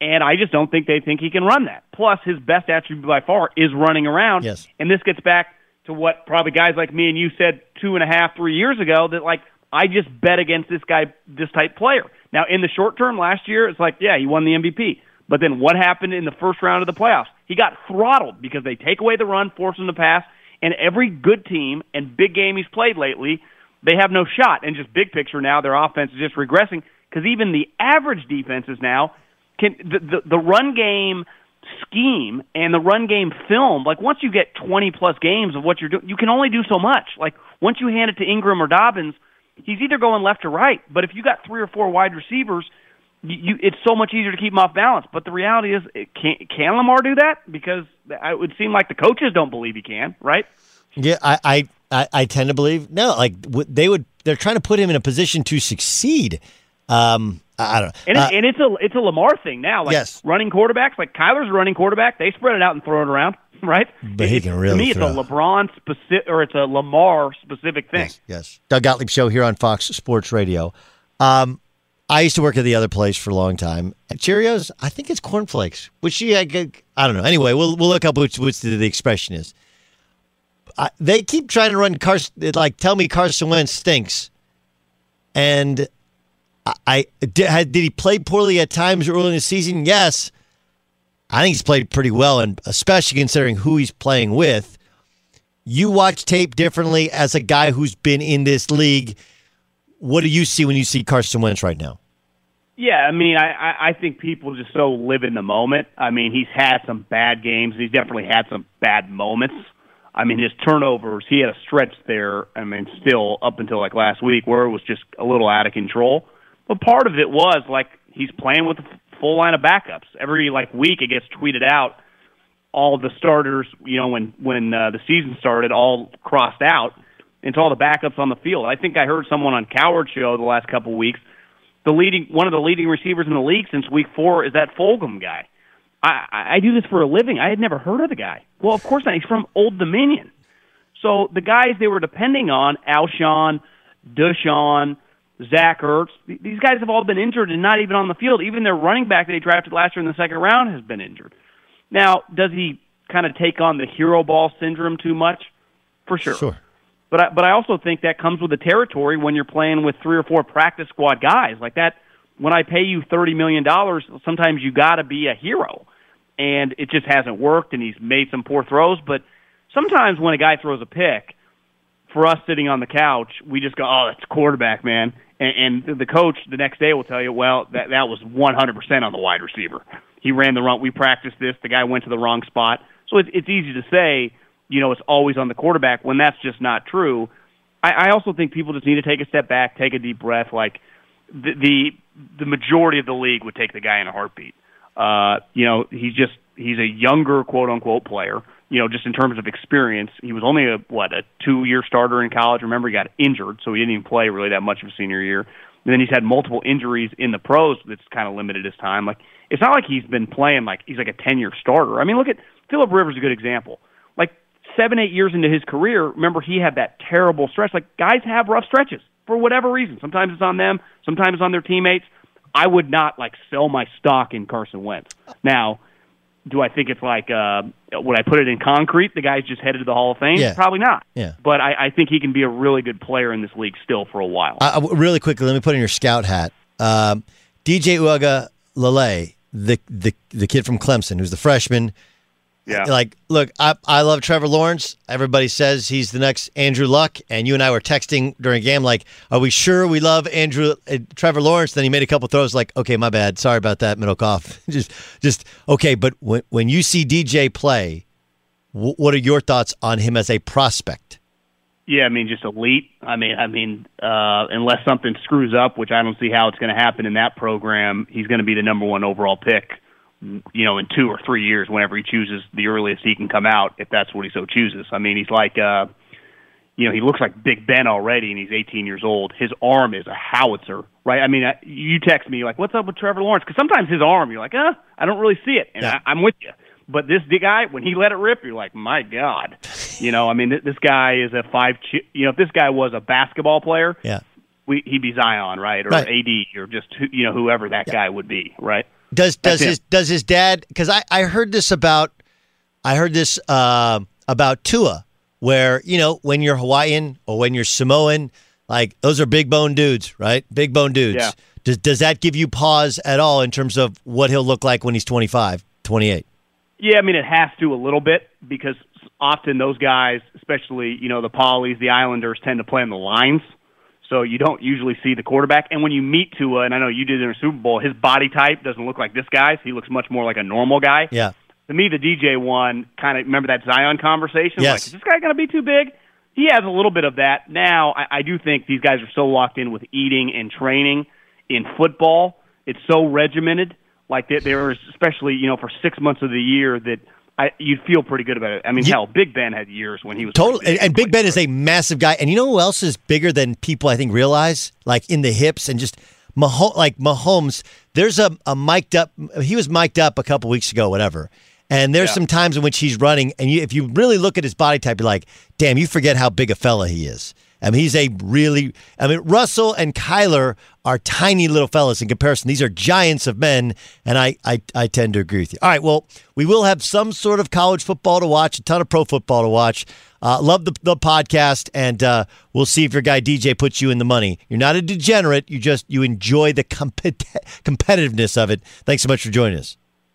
and I just don't think they think he can run that. Plus, his best attribute by far is running around. Yes. and this gets back to what probably guys like me and you said two and a half, three years ago that like I just bet against this guy, this type player. Now, in the short term, last year it's like yeah, he won the MVP. But then what happened in the first round of the playoffs? He got throttled because they take away the run, force him to pass, and every good team and big game he's played lately, they have no shot. And just big picture now, their offense is just regressing because even the average defenses now can the, the the run game scheme and the run game film. Like once you get twenty plus games of what you're doing, you can only do so much. Like once you hand it to Ingram or Dobbins, he's either going left or right. But if you got three or four wide receivers. You, it's so much easier to keep him off balance. But the reality is, it can can Lamar do that? Because it would seem like the coaches don't believe he can, right? Yeah, I, I, I, tend to believe no. Like they would, they're trying to put him in a position to succeed. Um, I don't know. And, Uh, and it's a it's a Lamar thing now. Like Yes. running quarterbacks, like Kyler's a running quarterback. They spread it out and throw it around, right? But he It- can to really me, it's a LeBron specific or it's a Lamar specific thing. Yes. Doug Gottlieb show here on Fox Sports Radio. Um, I used to work at the other place for a long time. Cheerios, I think it's cornflakes. Which she, I, I don't know. Anyway, we'll we'll look up which which the, the expression is. I, they keep trying to run Carson, like tell me Carson Wentz stinks, and I, I did, had, did he play poorly at times early in the season? Yes, I think he's played pretty well, and especially considering who he's playing with. You watch tape differently as a guy who's been in this league. What do you see when you see Carson Wentz right now? Yeah, I mean, I, I think people just so live in the moment. I mean, he's had some bad games. He's definitely had some bad moments. I mean, his turnovers. He had a stretch there. I mean, still up until like last week where it was just a little out of control. But part of it was like he's playing with a full line of backups. Every like week, it gets tweeted out. All the starters, you know, when when uh, the season started, all crossed out. It's all the backups on the field. I think I heard someone on Cowherd show the last couple weeks the leading one of the leading receivers in the league since week four is that Fulgham guy. I, I do this for a living. I had never heard of the guy. Well, of course not. He's from Old Dominion. So the guys they were depending on, Alshon, DeSean, Zach Ertz, these guys have all been injured and not even on the field. Even their running back they drafted last year in the second round has been injured. Now, does he kind of take on the hero ball syndrome too much? For sure. Sure. But I, but I also think that comes with the territory when you're playing with three or four practice squad guys like that. When I pay you thirty million dollars, sometimes you got to be a hero, and it just hasn't worked. And he's made some poor throws. But sometimes when a guy throws a pick, for us sitting on the couch, we just go, "Oh, that's quarterback, man." And, and the coach the next day will tell you, "Well, that that was 100% on the wide receiver." he ran the wrong. We practiced this. The guy went to the wrong spot. So it's it's easy to say, you know, it's always on the quarterback when that's just not true. I, I also think people just need to take a step back, take a deep breath. Like the the, the majority of the league would take the guy in a heartbeat. Uh, you know, he's just he's a younger quote unquote player. You know, just in terms of experience, he was only a what a two year starter in college. Remember, he got injured, so he didn't even play really that much of a senior year. And then he's had multiple injuries in the pros that's kind of limited his time. Like it's not like he's been playing like he's like a ten year starter. I mean, look at Philip Rivers, is a good example. Seven, eight years into his career, remember he had that terrible stretch. Like guys have rough stretches for whatever reason. Sometimes it's on them, sometimes it's on their teammates. I would not like sell my stock in Carson Wentz. Now, do I think it's like uh would I put it in concrete? The guy's just headed to the Hall of Fame? Yeah. Probably not. Yeah. But I, I think he can be a really good player in this league still for a while. Uh, really quickly, let me put in your scout hat. Um, DJ Uaga Lele, the, the the kid from Clemson, who's the freshman. Yeah. Like, look, I, I love Trevor Lawrence. Everybody says he's the next Andrew Luck, and you and I were texting during a game, like, are we sure we love Andrew uh, Trevor Lawrence? Then he made a couple throws, like, okay, my bad, sorry about that, Middlekauff. just, just okay. But when when you see DJ play, wh- what are your thoughts on him as a prospect? Yeah, I mean, just elite. I mean, I mean, uh, unless something screws up, which I don't see how it's going to happen in that program, he's going to be the number one overall pick. You know, in two or three years, whenever he chooses the earliest he can come out, if that's what he so chooses. I mean, he's like, uh, you know, he looks like Big Ben already, and he's 18 years old. His arm is a howitzer, right? I mean, I, you text me like, "What's up with Trevor Lawrence?" Because sometimes his arm, you're like, "Uh, I don't really see it," and I, I'm with you. But this guy, when he let it rip, you're like, my God. You know, I mean, th- this guy is a five. Ch- you know, if this guy was a basketball player, Yeah. we, he'd be Zion, right, or Right. AD, or just who- you know whoever that guy would be, right? Does does That's his does his dad? Because I I heard this about I heard this uh, about Tua, where you know when you're Hawaiian or when you're Samoan, like those are big bone dudes, right? Big bone dudes. Yeah. Does does that give you pause at all in terms of what he'll look like when he's 25, 28? Yeah, I mean it has to a little bit because often those guys, especially you know the Polys, the Islanders, tend to play on the lines, so you don't usually see the quarterback. And when you meet Tua, and I know you did in a Super Bowl, his body type doesn't look like this guy's. He looks much more like a normal guy. Yeah. To me, the DJ one kind of remember that Zion conversation. Yes. Like, is this guy going to be too big? He has a little bit of that. Now, I, I do think these guys are so locked in with eating and training in football. It's so regimented. Like there, there is, especially you know, for six months of the year that I you'd feel pretty good about it. I mean, hell, Big Ben had years when he was Totally. And, and Big Ben is a massive guy. And you know who else is bigger than people I think realize? Like in the hips and just Mahomes, like Mahomes. There's a, a mic'd up. He was mic'd up a couple weeks ago, whatever. And there's Yeah. some times in which he's running, and you, if you really look at his body type, you're like, damn, you forget how big a fella he is. I mean, he's a really. I mean, Russell and Kyler are tiny little fellas in comparison. These are giants of men, and I, I, I tend to agree with you. All right, well, we will have some sort of college football to watch, a ton of pro football to watch. Uh, love the, the podcast, and uh, we'll see if your guy DJ puts you in the money. You're not a degenerate. You just you enjoy the compet- competitiveness of it. Thanks so much for joining us.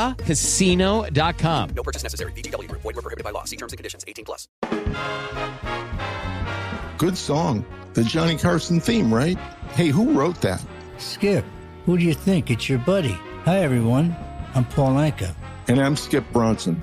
chumbacasino.com. No purchase necessary. VGW Group. Void were prohibited by law. See terms and conditions. 18 plus. Good song. The Johnny Carson theme, right? Hey, who wrote that? Skip, who do you think? It's your buddy. Hi, everyone. I'm Paul Anka. And I'm Skip Bronson.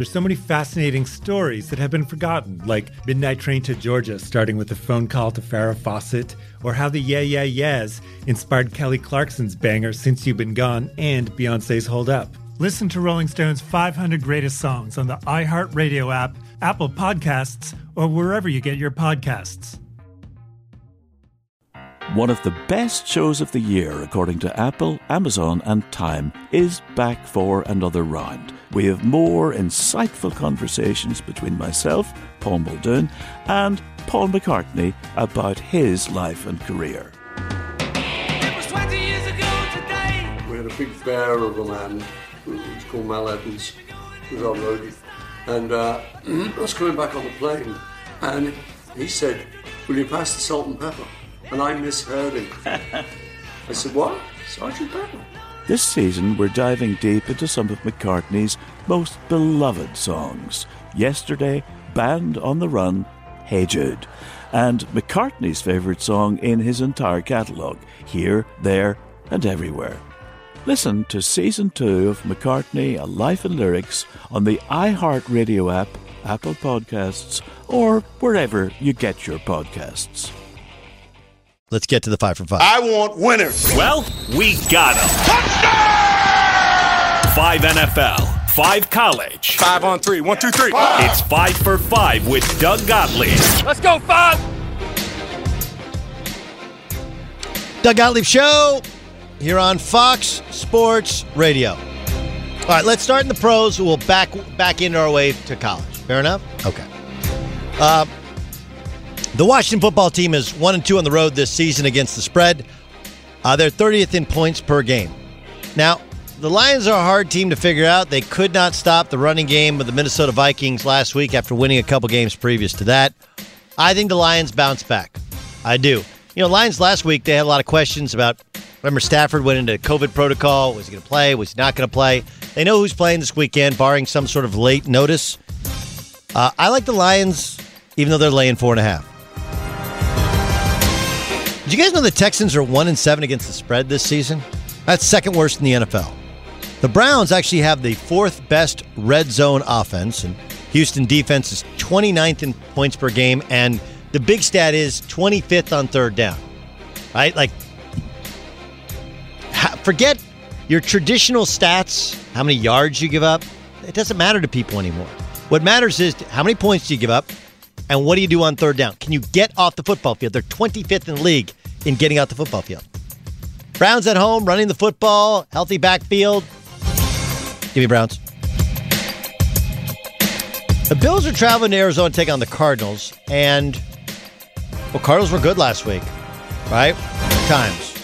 There's so many fascinating stories that have been forgotten, like Midnight Train to Georgia, starting with a phone call to Farrah Fawcett, or how the Yeah Yeah Yeahs inspired Kelly Clarkson's banger Since You've Been Gone and Beyonce's Hold Up. Listen to Rolling Stone's 500 Greatest Songs on the iHeartRadio app, Apple Podcasts, or wherever you get your podcasts. One of the best shows of the year, according to Apple, Amazon, and Time, is back for another round. We have more insightful conversations between myself, Paul Muldoon, and Paul McCartney about his life and career. We had a big bear of a man, who was called Mal Evans, who was our roadie. And uh, I was coming back on the plane, and he said, Will you pass the salt and pepper? And I misheard him. I said, What? Sergeant Pepper? This season, we're diving deep into some of McCartney's most beloved songs. Yesterday, Band on the Run, Hey Jude, and McCartney's favourite song in his entire catalogue, Here, There, and Everywhere. Listen to Season 2 of McCartney, A Life in Lyrics on the iHeartRadio app, Apple Podcasts, or wherever you get your podcasts. Let's get to the five for five. I want winners. Well, we got them. Five NFL, five college. Five on three. One, two, three. It's five for five with Doug Gottlieb. Let's go, five. Doug Gottlieb Show here on Fox Sports Radio. All right, let's start in the pros. We'll back back into our way to college. Fair enough? Okay. Uh, the Washington football team is one and two on the road this season against the spread. Uh, they're 30th in points per game. Now, the Lions are a hard team to figure out. They could not stop the running game of the Minnesota Vikings last week after winning a couple games previous to that. I think the Lions bounce back. I do. You know, Lions last week, they had a lot of questions about. Remember, Stafford went into COVID protocol. Was he going to play? Was he not going to play? They know who's playing this weekend, barring some sort of late notice. Uh, I like the Lions, even though they're laying four and a half. Did you guys know the Texans are one and seven against the spread this season? That's second worst in the NFL. The Browns actually have the fourth best red zone offense, and Houston defense is 29th in points per game, and the big stat is 25th on third down. Right? Like, forget your traditional stats, how many yards you give up. It doesn't matter to people anymore. What matters is how many points do you give up, and what do you do on third down? Can you get off the football field? They're 25th in the league in getting out the football field. Browns at home, running the football, healthy backfield. Give me Browns. The Bills are traveling to Arizona to take on the Cardinals, and well, Cardinals were good last week, right? Times.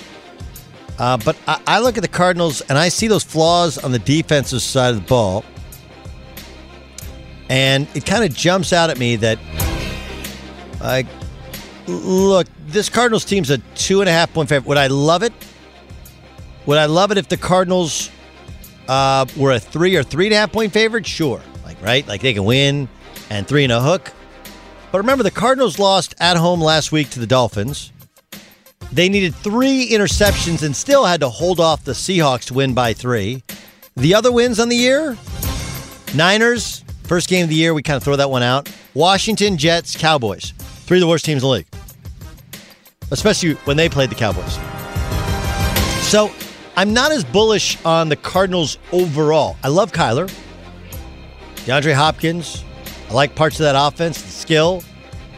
Uh, but I, I look at the Cardinals and I see those flaws on the defensive side of the ball, and it kind of jumps out at me that, like, look, this Cardinals team's a two and a half point favorite. Would I love it? Would I love it if the Cardinals uh, were a three or three and a half point favorite? Sure. Like, right? Like they can win and three and a hook. But remember, the Cardinals lost at home last week to the Dolphins. They needed three interceptions and still had to hold off the Seahawks to win by three. The other wins on the year Niners, first game of the year, we kind of throw that one out. Washington, Jets, Cowboys. Three of the worst teams in the league, especially when they played the Cowboys. So I'm not as bullish on the Cardinals overall. I love Kyler, DeAndre Hopkins. I like parts of that offense, the skill.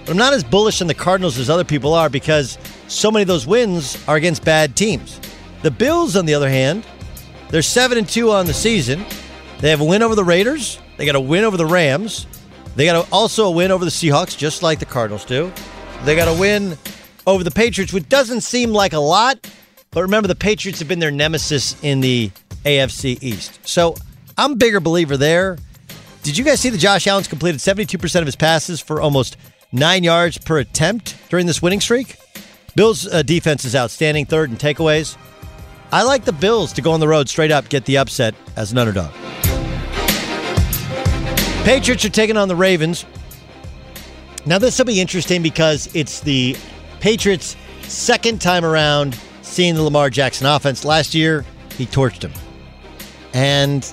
But I'm not as bullish on the Cardinals as other people are because so many of those wins are against bad teams. The Bills, on the other hand, they're 7 and 2 on the season. They have a win over the Raiders, they got a win over the Rams. They got a, also a win over the Seahawks, just like the Cardinals do. They got a win over the Patriots, which doesn't seem like a lot, but remember the Patriots have been their nemesis in the AFC East. So I'm a bigger believer there. Did you guys see that Josh Allen's completed 72% of his passes for almost nine yards per attempt during this winning streak? Bills' uh, defense is outstanding, third in takeaways. I like the Bills to go on the road straight up, get the upset as an underdog. Patriots are taking on the Ravens. Now, this will be interesting because it's the Patriots' second time around seeing the Lamar Jackson offense. Last year, he torched him. And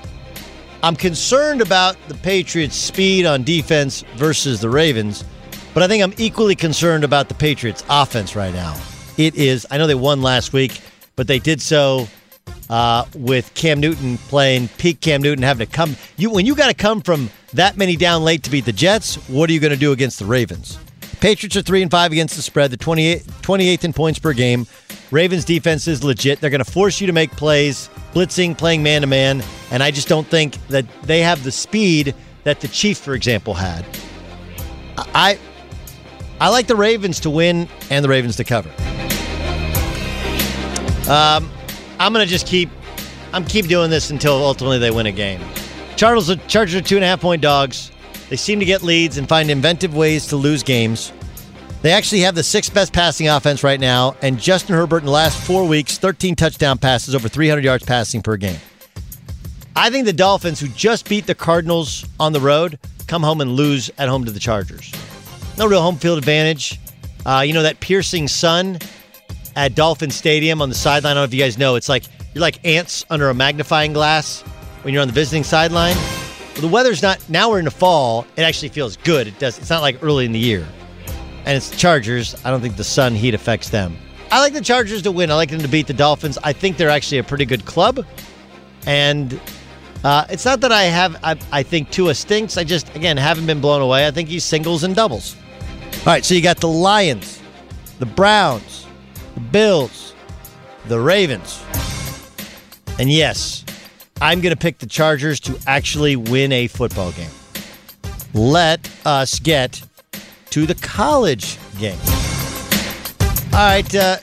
I'm concerned about the Patriots' speed on defense versus the Ravens, but I think I'm equally concerned about the Patriots' offense right now. It is, I know they won last week, but they did so uh, with Cam Newton playing peak Cam Newton having to come. You when you got to come from that many down late to beat the Jets, what are you going to do against the Ravens? Patriots are three and five against the spread. The 28, 28th in points per game. Ravens defense is legit. They're going to force you to make plays, blitzing, playing man to man, and I just don't think that they have the speed that the Chiefs, for example, had. I I like the Ravens to win and the Ravens to cover. Um, I'm gonna just keep I'm keep doing this until ultimately they win a game. Chargers, Chargers are two and a half point dogs. They seem to get leads and find inventive ways to lose games. They actually have the sixth best passing offense right now, and Justin Herbert in the last four weeks, 13 touchdown passes, over 300 yards passing per game. I think the Dolphins, who just beat the Cardinals on the road, come home and lose at home to the Chargers. No real home field advantage. Uh, you know that piercing sun at Dolphin Stadium on the sideline. I don't know if you guys know. It's like you're like ants under a magnifying glass when you're on the visiting sideline. Well, the weather's not now. We're in the fall. It actually feels good. It does. It's not like early in the year, and it's the Chargers. I don't think the sun heat affects them. I like the Chargers to win. I like them to beat the Dolphins. I think they're actually a pretty good club, and uh, it's not that I have. I, I think Tua stinks. I just again haven't been blown away. I think he's singles and doubles. All right, so you got the Lions, the Browns, the Bills, the Ravens. And yes, I'm going to pick the Chargers to actually win a football game. Let us get to the college game. All right, uh,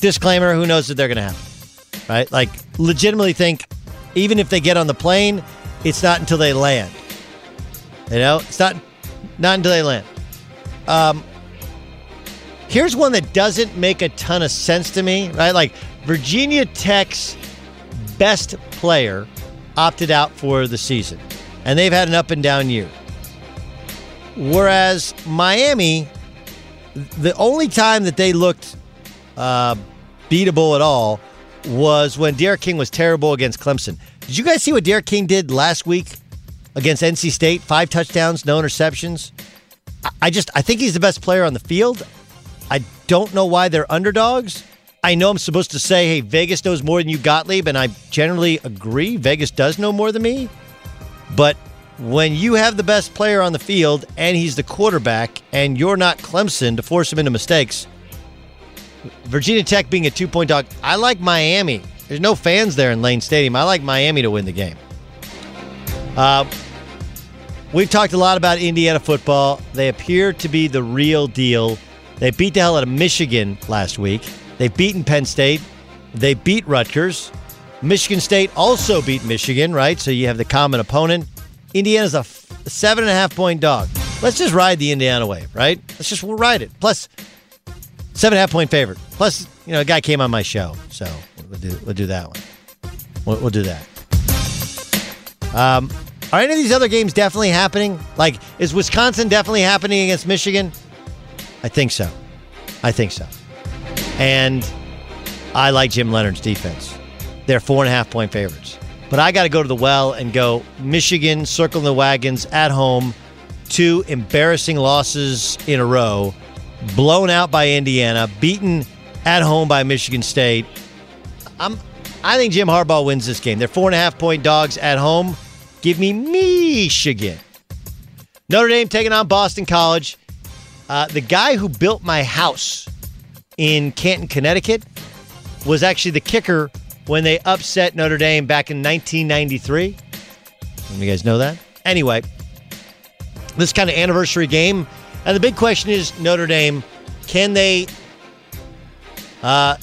disclaimer who knows what they're going to have, right? Like, legitimately think even if they get on the plane, it's not until they land. You know, it's not not until they land. Um, here's one that doesn't make a ton of sense to me, right? Like Virginia Tech's best player opted out for the season, and they've had an up and down year. Whereas Miami, the only time that they looked uh, beatable at all was when D'Eriq King was terrible against Clemson. Did you guys see what D'Eriq King did last week against NC State? Five touchdowns, no interceptions. I just I think he's the best player on the field. I don't know why they're underdogs. I know I'm supposed to say, hey, Vegas knows more than you, Gottlieb, and I generally agree. Vegas does know more than me. But when you have the best player on the field and he's the quarterback and you're not Clemson to force him into mistakes, Virginia Tech being a two point dog, I like Miami. There's no fans there in Lane Stadium. I like Miami to win the game. Uh, We've talked a lot about Indiana football. They appear to be the real deal. They beat the hell out of Michigan last week. They've beaten Penn State. They beat Rutgers. Michigan State also beat Michigan, right? So you have the common opponent. Indiana's a f- seven and a half point dog. Let's just ride the Indiana wave, right? Let's just we'll ride it. Plus, seven and a half point favorite. Plus, you know, a guy came on my show, so we'll do we'll do that one. We'll, we'll do that. Um, are any of these other games definitely happening? Like, is Wisconsin definitely happening against Michigan? I think so. I think so. And I like Jim Leonhard's defense. They're four and a half point favorites. But I got to go to the well and go Michigan, circling the wagons at home, two embarrassing losses in a row, blown out by Indiana, beaten at home by Michigan State. I'm, I think Jim Harbaugh wins this game. They're four and a half point dogs at home. Give me Michigan. Notre Dame taking on Boston College. Uh, the guy who built my house in Canton, Connecticut, was actually the kicker when they upset Notre Dame back in 1993. You guys know that? Anyway, this kind of anniversary game. And the big question is Notre Dame, can they uh,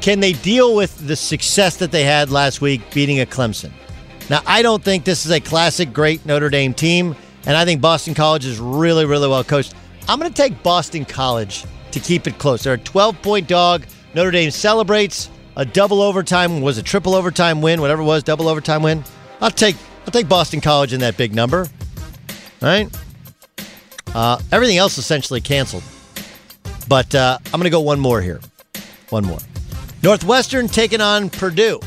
can they deal with the success that they had last week beating a Clemson? Now, I don't think this is a classic great Notre Dame team, and I think Boston College is really, really well coached. I'm going to take Boston College to keep it close. They're a 12 point dog. Notre Dame celebrates a double overtime, was a triple overtime win, whatever it was, double overtime win. I'll take I'll take Boston College in that big number. Right. Uh, everything else essentially canceled. But uh, I'm going to go one more here. One more. Northwestern taking on Purdue.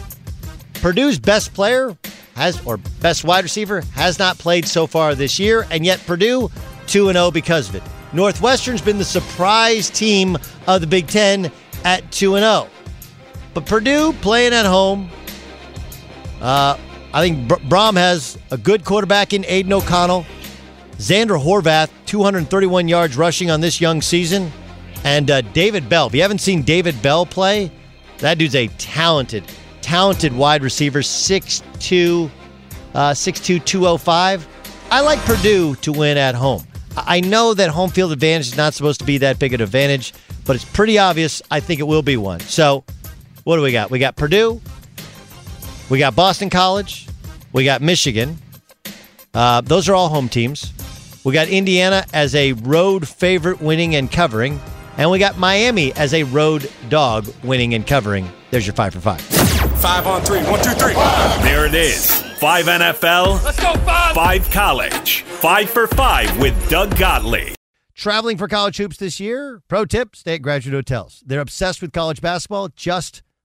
Purdue's best player has or best wide receiver has not played so far this year, and yet Purdue 2 0 because of it. Northwestern's been the surprise team of the Big Ten at 2 0. But Purdue playing at home. Uh, I think Br- Brohm has a good quarterback in Aidan O'Connell. Zander Horvath, 231 yards rushing on this young season. And uh, David Bell. If you haven't seen David Bell play, that dude's a talented, talented wide receiver, 6'2, uh, 6'2, 205. I like Purdue to win at home. I know that home field advantage is not supposed to be that big an advantage, but it's pretty obvious. I think it will be one. So, what do we got? We got Purdue, we got Boston College, we got Michigan. Uh, those are all home teams. We got Indiana as a road favorite winning and covering. And we got Miami as a road dog winning and covering. There's your five for five. Five on three. One, two, three. There it is. Five NFL, Let's go, five. five college, five for five with Doug Gottlieb. Traveling for college hoops this year? Pro tip stay at graduate hotels. They're obsessed with college basketball, just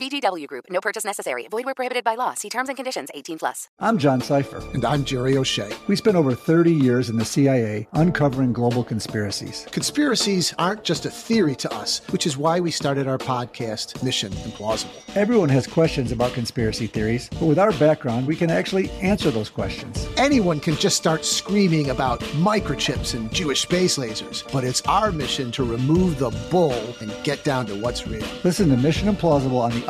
VGW Group. No purchase necessary. Void where prohibited by law. See terms and conditions. 18 plus. I'm John Cipher. And I'm Jerry O'Shea. We spent over 30 years in the CIA uncovering global conspiracies. Conspiracies aren't just a theory to us, which is why we started our podcast, Mission Implausible. Everyone has questions about conspiracy theories, but with our background, we can actually answer those questions. Anyone can just start screaming about microchips and Jewish space lasers, but it's our mission to remove the bull and get down to what's real. Listen to Mission Implausible on the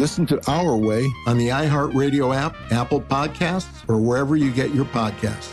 Listen to Our Way on the iHeartRadio app, Apple Podcasts, or wherever you get your podcasts.